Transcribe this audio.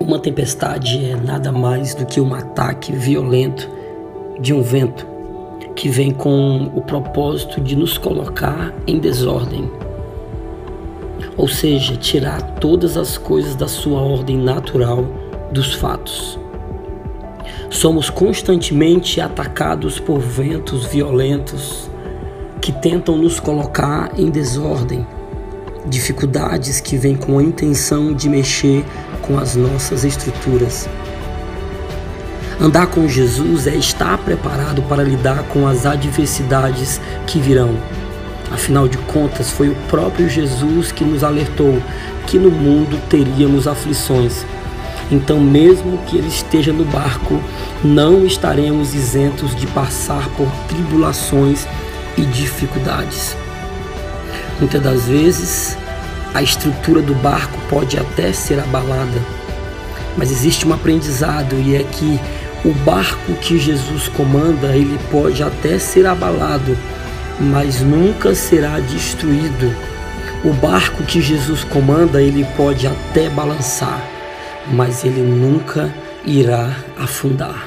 Uma tempestade é nada mais do que um ataque violento de um vento que vem com o propósito de nos colocar em desordem. Ou seja, tirar todas as coisas da sua ordem natural dos fatos. Somos constantemente atacados por ventos violentos que tentam nos colocar em desordem, dificuldades que vêm com a intenção de mexer com as nossas estruturas. Andar com Jesus é estar preparado para lidar com as adversidades que virão. Afinal de contas, foi o próprio Jesus que nos alertou que no mundo teríamos aflições. Então, mesmo que ele esteja no barco, não estaremos isentos de passar por tribulações e dificuldades. Muitas das vezes, a estrutura do barco pode até ser abalada, mas existe um aprendizado e é que o barco que Jesus comanda, ele pode até ser abalado, mas nunca será destruído. O barco que Jesus comanda, ele pode até balançar, mas ele nunca irá afundar.